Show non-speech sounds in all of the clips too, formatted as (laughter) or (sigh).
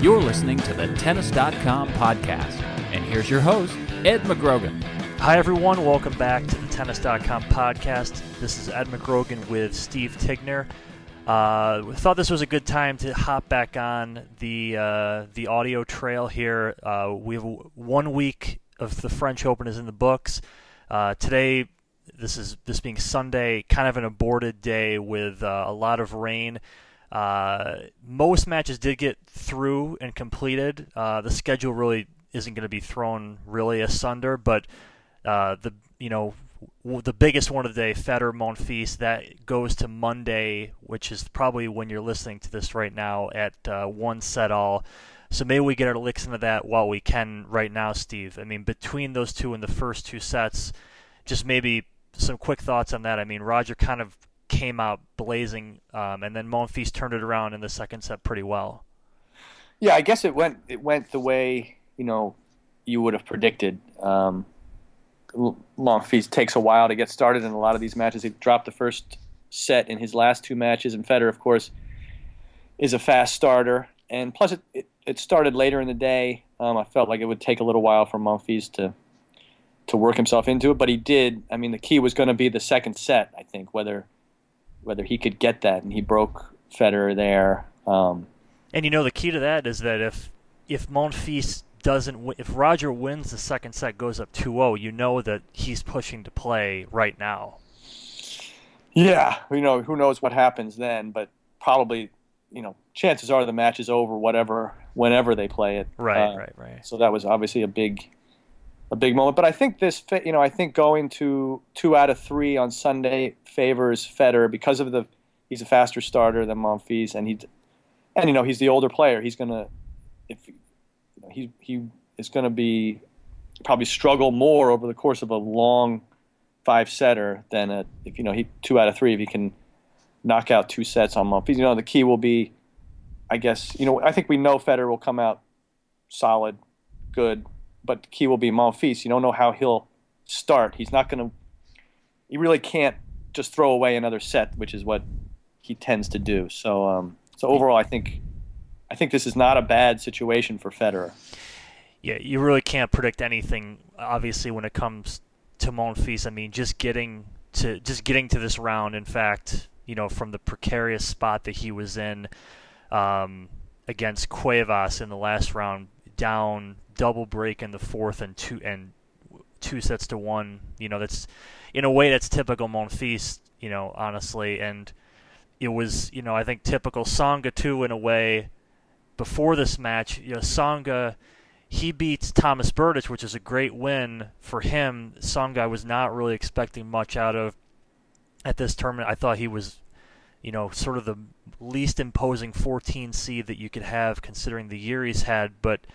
You're listening to the Tennis.com podcast. And here's your host, Ed McGrogan. Hi, everyone. Welcome back to the Tennis.com podcast. This is Ed McGrogan with Steve Tignor. Uh, we thought this was a good time to hop back on the uh, the audio trail here. Uh, we have one week of the French Open is in the books. Uh, today, this is this being Sunday, kind of an aborted day with uh, a lot of rain. Uh, most matches did get through and completed. Uh, the schedule really isn't going to be thrown really asunder, but uh, the you know the biggest one of the day, Federer Monfils, that goes to Monday, which is probably when you're listening to this right now at uh, one set all. So maybe we get our licks into that while we can right now, Steve. I mean, between those two and the first two sets, just maybe some quick thoughts on that. I mean, Roger kind of came out blazing, um, and then Monfils turned it around in the second set pretty well. Yeah, I guess it went it went the way you know you would have predicted. Um, Monfils takes a while to get started in a lot of these matches. He dropped the first set in his last two matches, and Federer, of course, is a fast starter. And plus, it, it, it started later in the day. Um, I felt like it would take a little while for Monfils to to work himself into it, but he did. I mean, the key was going to be the second set. I think whether whether he could get that, and he broke Federer there. Um, and you know, the key to that is that if if Monfils doesn't win, if Roger wins the second set goes up 2-0, you know that he's pushing to play right now. Yeah, you know, who knows what happens then, but probably, you know, chances are the match is over whatever whenever they play it. Right, uh, right, right. So that was obviously a big a big moment, but I think this you know, I think going to 2 out of 3 on Sunday favors Federer because of the he's a faster starter than Monfils and he and you know, he's the older player. He's to if he he is to be probably struggle more over the course of a long five setter than a, if you know he two out of three if he can knock out two sets on Monfils. You know the key will be, I guess you know I think we know Federer will come out solid, good, but the key will be Monfils. You don't know how he'll start. He's not going to. He really can't just throw away another set, which is what he tends to do. So um, so overall, I think I think this is not a bad situation for Federer. Yeah, you really can't predict anything. Obviously, when it comes to Monfils, I mean, just getting to just getting to this round. In fact, you know, from the precarious spot that he was in um, against Cuevas in the last round, down double break in the fourth and two and two sets to one. You know, that's in a way that's typical Monfils. You know, honestly, and it was you know I think typical Tsonga too in a way before this match, you know, Tsonga he beats Thomas Berdych, which is a great win for him. Tsonga I was not really expecting much out of at this tournament. I thought he was, you know, sort of the least imposing 14 seed that you could have considering the year he's had. But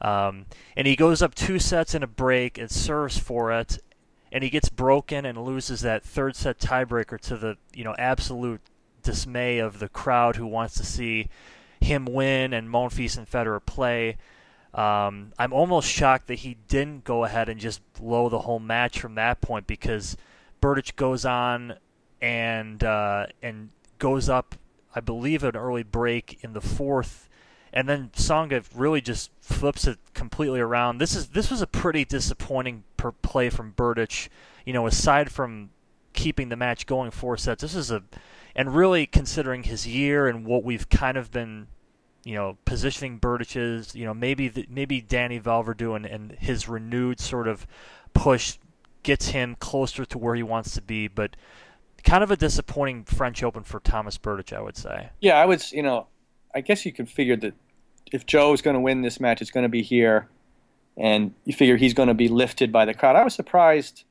um, and he goes up two sets in a break and serves for it, and he gets broken and loses that third set tiebreaker to the you know absolute dismay of the crowd who wants to see him win and Monfils and Federer play. Um, I'm almost shocked that he didn't go ahead and just blow the whole match from that point because Berdych goes on and uh, and goes up, I believe, an early break in the fourth, and then Tsonga really just flips it completely around. This is this was a pretty disappointing per play from Berdych. You know, aside from keeping the match going four sets, this is a and really considering his year and what we've kind of been, you know, positioning Berdych's, you know, maybe the, maybe Danny Vallverdu and, and his renewed sort of push gets him closer to where he wants to be, but kind of a disappointing French Open for Thomas Berdych, I would say. Yeah, I would, you know, I guess you could figure that if Jo is going to win this match, it's going to be here, and you figure he's going to be lifted by the crowd. I was surprised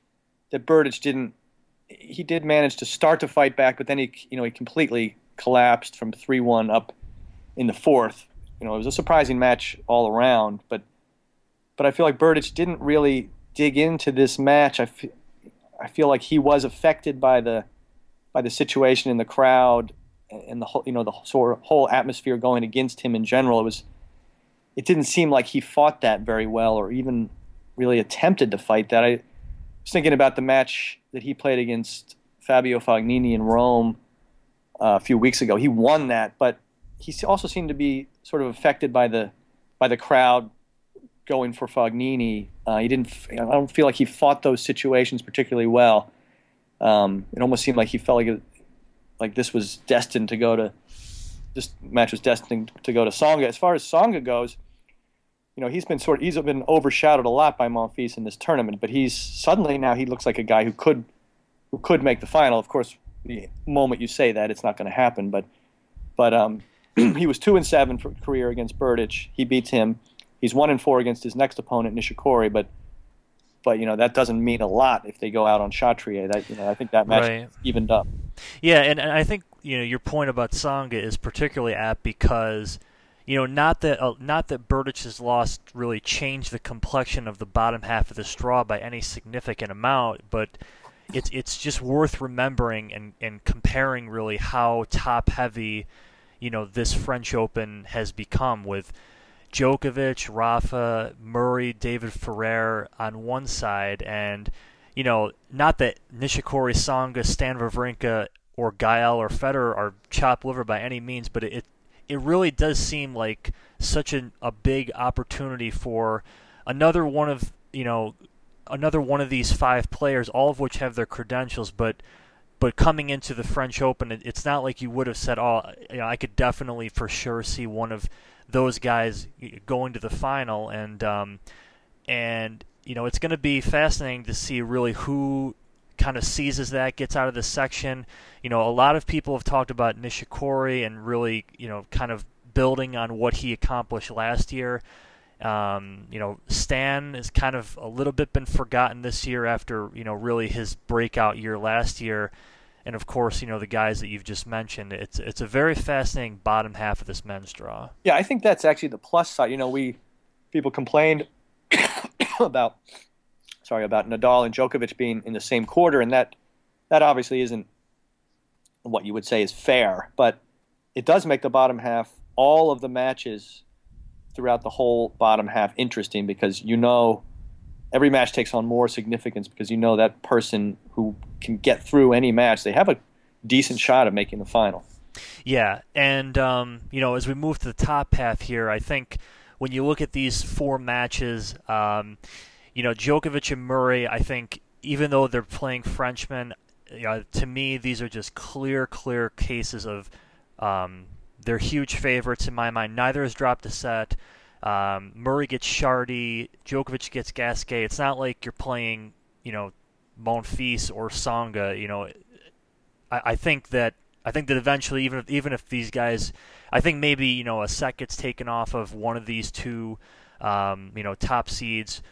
that Berdych didn't. He did manage to start to fight back, but then he you know he completely collapsed from three one up in the fourth. You know it was a surprising match all around, but but I feel like Berdych didn't really dig into this match. I feel, I feel like he was affected by the by the situation in the crowd and the whole you know the sort of whole atmosphere going against him in general. It was it didn't seem like he fought that very well or even really attempted to fight that. I was thinking about the match that he played against Fabio Fognini in Rome uh, a few weeks ago. He won that, but he also seemed to be sort of affected by the by the crowd going for Fognini. Uh, he didn't. I don't feel like he fought those situations particularly well. Um, it almost seemed like he felt like like this was destined to go to this match was destined to go to Tsonga. As far as Tsonga goes, you know he's been sort of, he's been overshadowed a lot by Monfils in this tournament, but he's suddenly now he looks like a guy who could who could make the final. Of course, the moment you say that, it's not going to happen. But but um, (clears throat) he was two and seven for career against Berdych. He beats him. He's one and four against his next opponent, Nishikori. But but you know that doesn't mean a lot if they go out on Chatrier. That you know I think that match right. evened up. Yeah, and, and I think you know your point about Tsonga is particularly apt because you know not that uh, not that Berdych's loss really changed the complexion of the bottom half of the straw by any significant amount, but it's it's just worth remembering and, and comparing really how top heavy you know this French Open has become with Djokovic, Rafa, Murray, David Ferrer on one side, and you know, not that Nishikori, Tsonga, Stan Wawrinka, or Gael or Federer are chopped liver by any means, but it it really does seem like such an, a big opportunity for another one of you know another one of these five players, all of which have their credentials, but but coming into the French Open, it's not like you would have said, "Oh, you know, I could definitely for sure see one of those guys going to the final." And um, and you know, it's going to be fascinating to see really who kind of seizes that, gets out of the section. You know, a lot of people have talked about Nishikori and really, you know, kind of building on what he accomplished last year. Um, you know, Stan has kind of a little bit been forgotten this year after, you know, really his breakout year last year. And of course, you know, the guys that you've just mentioned. It's it's a very fascinating bottom half of this men's draw. Yeah, I think that's actually the plus side. You know, we people complained (coughs) about sorry about Nadal and Djokovic being in the same quarter, and that that obviously isn't what you would say is fair, but it does make the bottom half all of the matches throughout the whole bottom half interesting because you know every match takes on more significance because you know that person who can get through any match they have a decent shot of making the final. Yeah, and um, you know as we move to the top half here, I think when you look at these four matches, um, you know, Djokovic and Murray, I think, even though they're playing Frenchmen, you know, to me, these are just clear, clear cases of um, they're huge favorites in my mind. Neither has dropped a set. Um, Murray gets Chardy. Djokovic gets Gasquet. It's not like you're playing, you know, Monfils or Tsonga. You know, I, I think that I think that eventually, even if even if these guys I think maybe you know a set gets taken off of one of these two, um, you know, top seeds.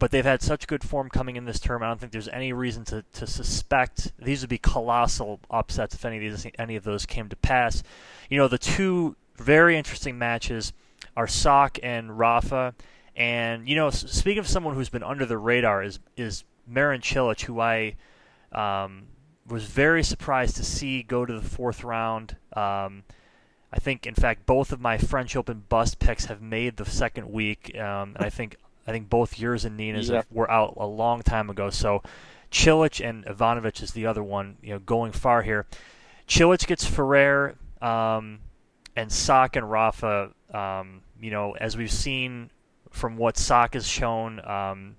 But they've had such good form coming in this term. I don't think there's any reason to, to suspect these would be colossal upsets if any of these any of those came to pass. You know, the two very interesting matches are Sock and Rafa. And you know, speaking of someone who's been under the radar, is is Marin Cilic, who I um, was very surprised to see go to the fourth round. Um, I think, in fact, both of my French Open bust picks have made the second week, um, and I think I think both yours and Nina's yeah. were out a long time ago. So Cilic and Ivanovic is the other one, you know, going far here. Cilic gets Ferrer, um, and Sock and Rafa. Um, you know, as we've seen from what Sock has shown, um,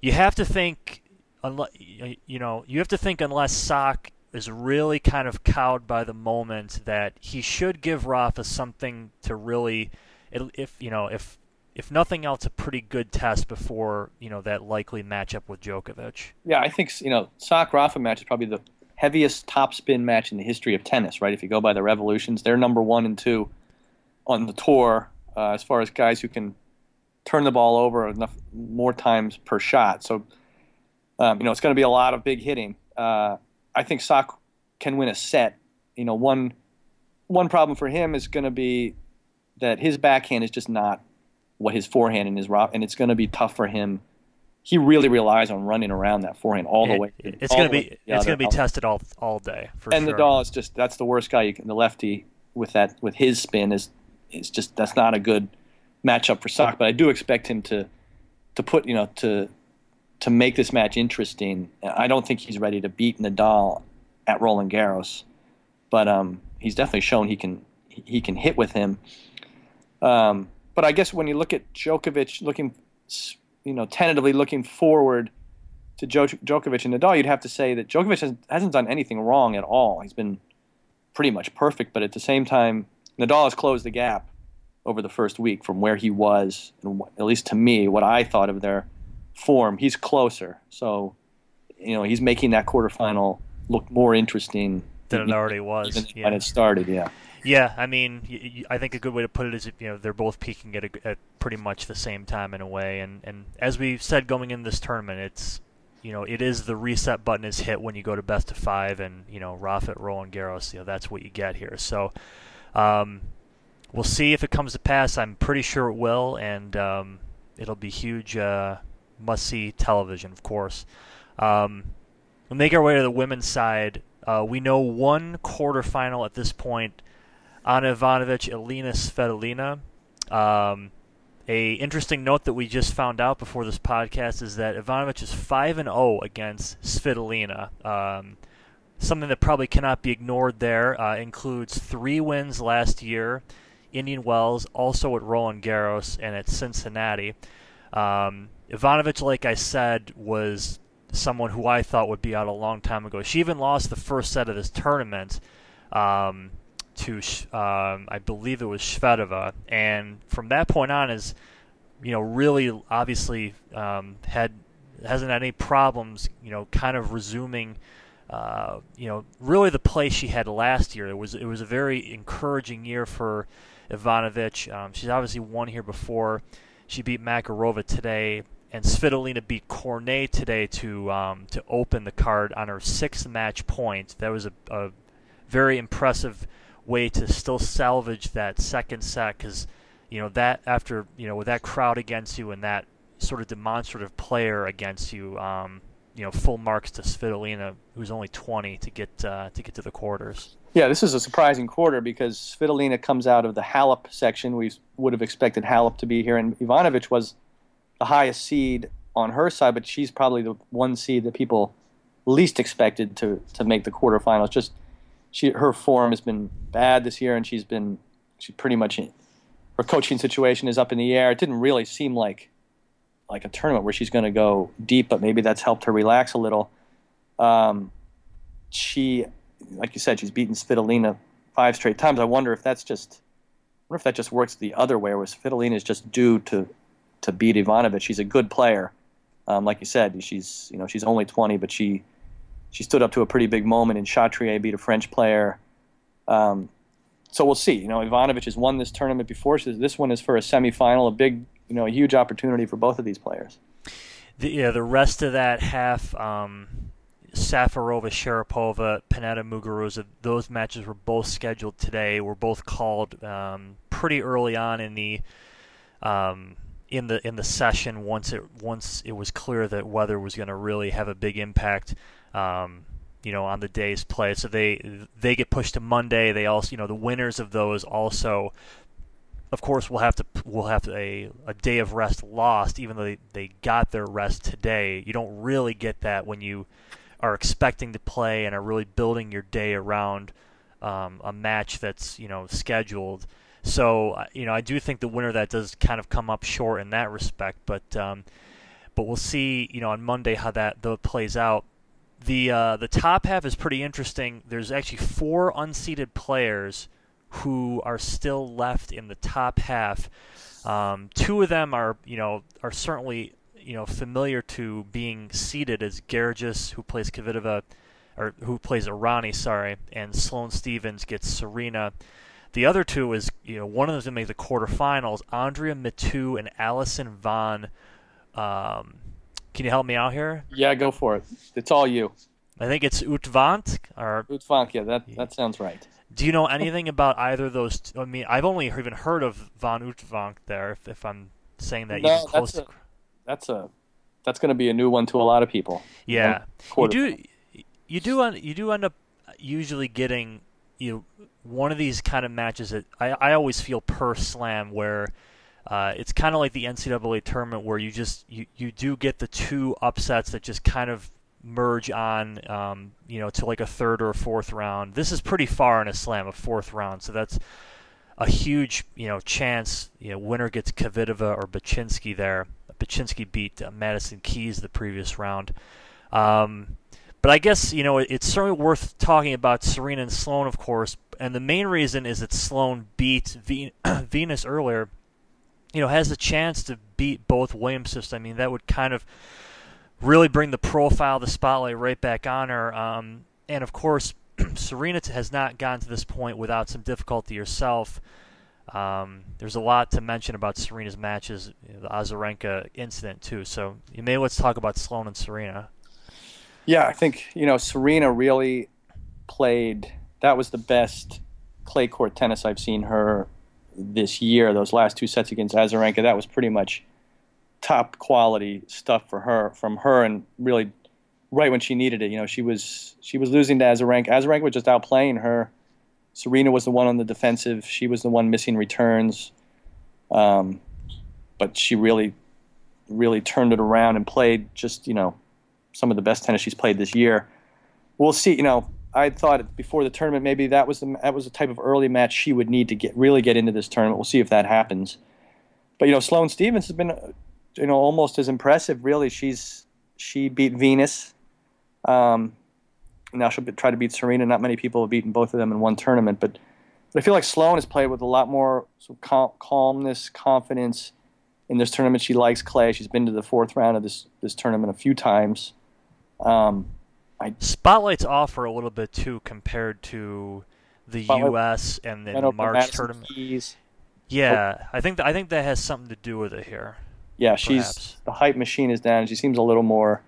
you have to think, unless you know, you have to think unless Sock is really kind of cowed by the moment that he should give Rafa something to really, if you know, if if nothing else, a pretty good test before you know that likely matchup with Djokovic. Yeah, I think you know Sock Rafa match is probably the heaviest top spin match in the history of tennis. Right, if you go by the revolutions, they're number one and two on the tour. uh, as far as guys who can turn the ball over enough more times per shot. So, um, you know, it's going to be a lot of big hitting. Uh, I think Sock can win a set. You know, one one problem for him is going to be that his backhand is just not what his forehand and his rock, and it's going to be tough for him. He really relies on running around that forehand all the It- way. it's going to be it's going to be tested all all day for and sure. Nadal is just that's the worst guy you can. The lefty with that with his spin is is just that's not a good matchup for Sock. But I do expect him to to put you know to to make this match interesting. I don't think he's ready to beat Nadal at Roland Garros, but um, he's definitely shown he can he can hit with him. Um, but I guess when you look at Djokovic looking, you know, tentatively looking forward to Jo- Djokovic and Nadal, you'd have to say that Djokovic has, hasn't done anything wrong at all. He's been pretty much perfect, but at the same time, Nadal has closed the gap over the first week from where he was, and at least to me, what I thought of their form. He's closer, so you know he's making that quarterfinal look more interesting than it already was. yeah. when it started. Yeah. Yeah, I mean, I think a good way to put it is, you know, they're both peaking at, a, at pretty much the same time in a way, and and as we said going in this tournament, it's, you know, it is the reset button is hit when you go to best of five, and you know, Rafa Roland Garros, you know, that's what you get here. So, um, we'll see if it comes to pass. I'm pretty sure it will, and um, it'll be huge, uh, must-see television, of course. Um, we'll make our way to the women's side. Uh, we know one quarterfinal at this point. Ana Ivanovic, Elena Svitolina. Um, a interesting note that we just found out before this podcast is that Ivanovic is five and zero against Svitolina. Um, something that probably cannot be ignored. There uh, includes three wins last year, Indian Wells, also at Roland Garros and at Cincinnati. Um, Ivanovic, like I said, was someone who I thought would be out a long time ago. She even lost the first set of this tournament um, to, um, I believe it was Shvedova, and from that point on, is you know really obviously um, had hasn't had any problems. You know, kind of resuming. Uh, you know, really the play she had last year. It was it was a very encouraging year for Ivanovic. Um, she's obviously won here before. She beat Makarova today, and Svitolina beat Cornet today to um, to open the card on her sixth match point. That was a, a very impressive way to still salvage that second set because you know that after you know with that crowd against you and that sort of demonstrative player against you, um, you know full marks to Svitolina, who's only 20 to get uh, to get to the quarters. Yeah, this is a surprising quarter because Svitolina comes out of the Halep section. We would have expected Halep to be here, and Ivanovic was the highest seed on her side, but she's probably the one seed that people least expected to to make the quarterfinals. Just she her form has been bad this year, and she's been she pretty much her coaching situation is up in the air. It didn't really seem like like a tournament where she's going to go deep, but maybe that's helped her relax a little. Um, she, like you said, she's beaten Svitolina five straight times. I wonder if that's just, I wonder if that just works the other way, where Svitolina is just due to to beat Ivanovic. She's a good player, um, like you said. She's you know she's only 20, but she she stood up to a pretty big moment. And Chatrier beat a French player. Um, so we'll see. You know, Ivanovic has won this tournament before. So this one is for a semifinal, a big, you know, a huge opportunity for both of these players. The, yeah, the rest of that half, um, Safarova, Sharapova, Pennetta, Muguruza, those matches were both scheduled today. Were both called um, pretty early on in the um, in the in the session. Once it once it was clear that weather was going to really have a big impact. Um, you know, on the day's play, so they they get pushed to Monday. They also, you know, the winners of those also of course we'll have to we'll have a, a day of rest lost even though they, they got their rest today. You don't really get that when you are expecting to play and are really building your day around um, a match that's you know scheduled. So uh, you know I do think the winner that does kind of come up short in that respect but um, but we'll see you know on Monday how that though plays out the uh, the top half is pretty interesting there's actually four unseeded players who are still left in the top half. Um, two of them are, you know, are certainly, you know, familiar to being seated as Gergis, who plays Kvitova, or who plays Errani, sorry, and Sloane Stevens gets Serena. the other two is you know one of them's gonna make the quarterfinals. Andreea Mitu and Allison Vaughn. Um, can you help me out here? Yeah, go for it. It's all you. I think it's Utvant or Utvant. Yeah, that that sounds right. Do you know anything about either of those? T- I mean, I've only even heard of Von Utvant there. If, if I'm saying that No, even close. that's to... a- That's a that's going to be a new one to a lot of people. Yeah, you do. You do. You do end up usually getting you know, one of these kind of matches that I, I always feel per slam where uh, it's kind of like the NCAA tournament where you just you, you do get the two upsets that just kind of merge on um, you know to like a third or a fourth round. This is pretty far in a slam, a fourth round, so that's a huge you know chance. You know, winner gets Kvitova or Bacsinszky there. Bacsinszky beat uh, Madison Keys the previous round. Um, but I guess you know it, it's certainly worth talking about Serena and Sloane, of course. And the main reason is that Sloane beat Ve- (clears throat) Venus earlier. You know, has the chance to beat both Williams sisters. I mean, that would kind of really bring the profile, the spotlight right back on her. Um, and of course, (clears throat) Serena has not gotten to this point without some difficulty herself. Um, there's a lot to mention about Serena's matches, you know, the Azarenka incident too. So you may let's talk about Sloane and Serena. Yeah, I think you know Serena really played. That was the best clay court tennis I've seen her this year. Those last two sets against Azarenka, that was pretty much top quality stuff for her from her, and really right when she needed it. You know, she was she was losing to Azarenka. Azarenka was just outplaying her. Serena was the one on the defensive. She was the one missing returns. Um, but she really, really turned it around and played just you know some of the best tennis she's played this year. We'll see. You know, I thought before the tournament maybe that was the that was the type of early match she would need to get really get into this tournament. We'll see if that happens. But you know, Sloane Stevens has been you know almost as impressive. Really, she's she beat Venus. Um, now she'll be, try to beat Serena. Not many people have beaten both of them in one tournament, but, but I feel like Sloane has played with a lot more sort of cal- calmness, confidence in this tournament. She likes clay. She's been to the fourth round of this this tournament a few times. Um, Spotlight's off her a little bit too compared to the Spotlight- U.S. and the March tournament. Keys. Yeah, oh. I think th- I think that has something to do with it here. Yeah, she's Perhaps. the hype machine is down. She seems a little more,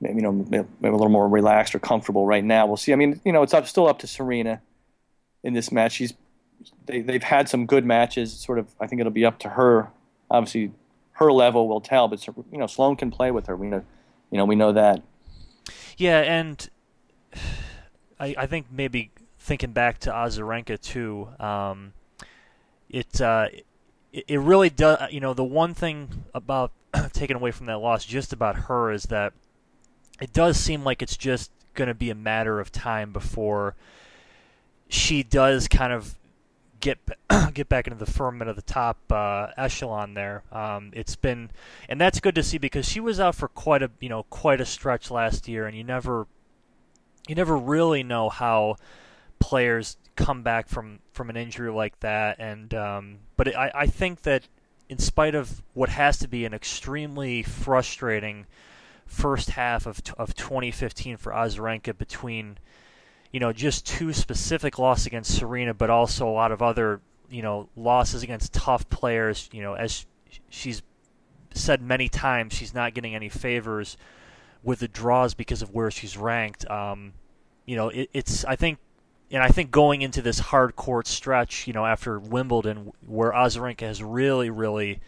maybe, you know, maybe a little more relaxed or comfortable right now. We'll see. I mean, you know, it's up still up to Serena in this match. She's they they've had some good matches. Sort of, I think it'll be up to her. Obviously, her level will tell. But you know, Sloane can play with her. We know, you know, we know that. Yeah, and I, I think maybe thinking back to Azarenka too, um, it, uh, it it really does. You know, the one thing about (clears throat) taken away from that loss, just about her, is that it does seem like it's just going to be a matter of time before she does kind of get (clears throat) get back into the firmament of the top uh, echelon there. Um, it's been, and that's good to see because she was out for quite a you know quite a stretch last year, and you never you never really know how players come back from from an injury like that. And um, but I, I think that in spite of what has to be an extremely frustrating first half of of 2015 for Azarenka between you know, just two specific losses against Serena, but also a lot of other, you know, losses against tough players. You know, as she's said many times, she's not getting any favors with the draws because of where she's ranked. Um, you know, it, it's I think, and I think going into this hard court stretch, you know, after Wimbledon, where Azarenka has really, really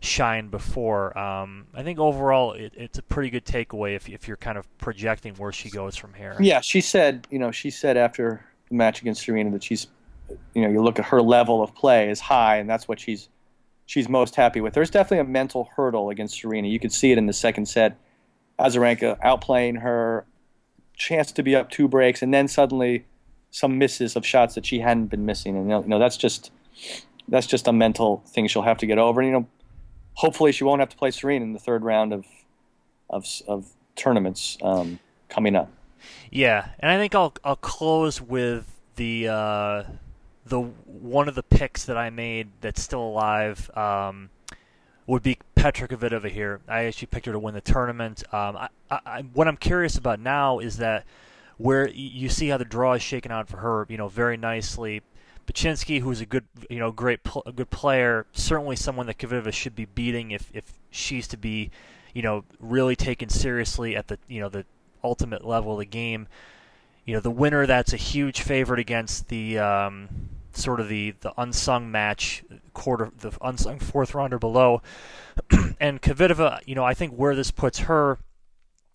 shined before. Um, I think overall it, it's a pretty good takeaway if, if you're kind of projecting where she goes from here. Yeah, she said, you know, she said after the match against Serena that she's, you know, you look at her level of play is high, and that's what she's she's most happy with. There's definitely a mental hurdle against Serena. You could see it in the second set. Azarenka outplaying her, chance to be up two breaks, and then suddenly some misses of shots that she hadn't been missing, and you know, you know that's just that's just a mental thing she'll have to get over. And, you know, hopefully she won't have to play Serena in the third round of of, of tournaments um, coming up. Yeah, and I think I'll I'll close with the uh, the one of the picks that I made that's still alive um, would be Petra Kvitova here. I actually picked her to win the tournament. Um, I, I, what I'm curious about now is that where you see how the draw is shaken out for her, you know, very nicely Bacsinszky, who's a good, you know, great, pl- a good player, certainly someone that Kvitova should be beating if if she's to be, you know, really taken seriously at the you know the ultimate level of the game. You know, the winner that's a huge favorite against the um, sort of the the unsung match quarter, the unsung fourth rounder below, (clears throat) and Kvitova. You know, I think where this puts her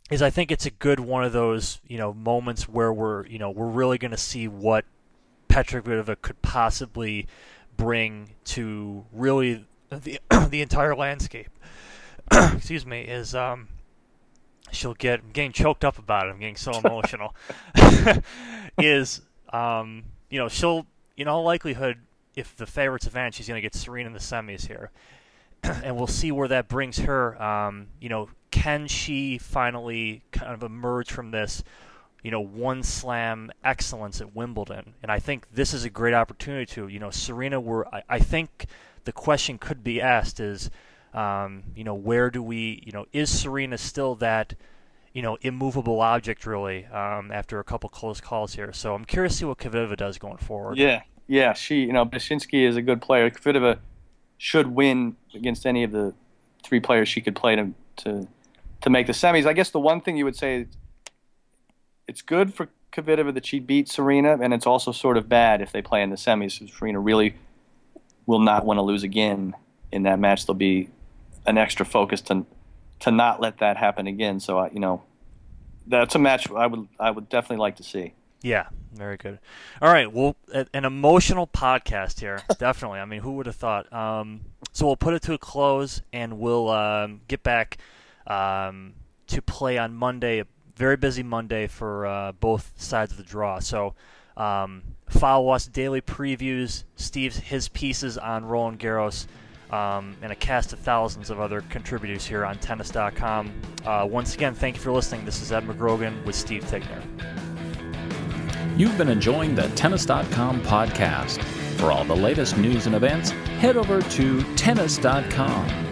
is I think it's a good one of those you know moments where we're you know we're really going to see what Petra Kvitova could possibly bring to really the (clears throat) the entire landscape. (clears throat) Excuse me, is um she'll get I'm getting choked up about it. I'm getting so (laughs) emotional. (laughs) is um you know she'll in all likelihood if the favorites advance she's going to get Serena in the semis here. (clears throat) and we'll see where that brings her. Um, you know, can she finally kind of emerge from this, you know, one slam excellence at Wimbledon? And I think this is a great opportunity to, you know, Serena. Were I, I think the question could be asked is, um, you know, where do we, you know, is Serena still that, you know, immovable object really um, after a couple close calls here? So I'm curious to see what Kvitova does going forward. Yeah, yeah, she, you know, Bacsinszky is a good player. Kvitova should win against any of the three players she could play to to to make the semis. I guess the one thing you would say it's good for Kvitova that she beat Serena, and it's also sort of bad if they play in the semis. Serena really will not want to lose again in that match. There'll be an extra focus to to not let that happen again. So I, you know, that's a match I would I would definitely like to see. Yeah, very good. All right, well, an emotional podcast here, (laughs) definitely. I mean, who would have thought? Um, so we'll put it to a close, and we'll um, get back um, to play on Monday. Very busy Monday for uh, both sides of the draw. So um, follow us daily previews, Steve's his pieces on Roland Garros. Um, and a cast of thousands of other contributors here on tennis.com. Uh, once again, thank you for listening. This is Ed McGrogan with Steve Tignor. You've been enjoying the Tennis.com podcast. For all the latest news and events, head over to Tennis.com.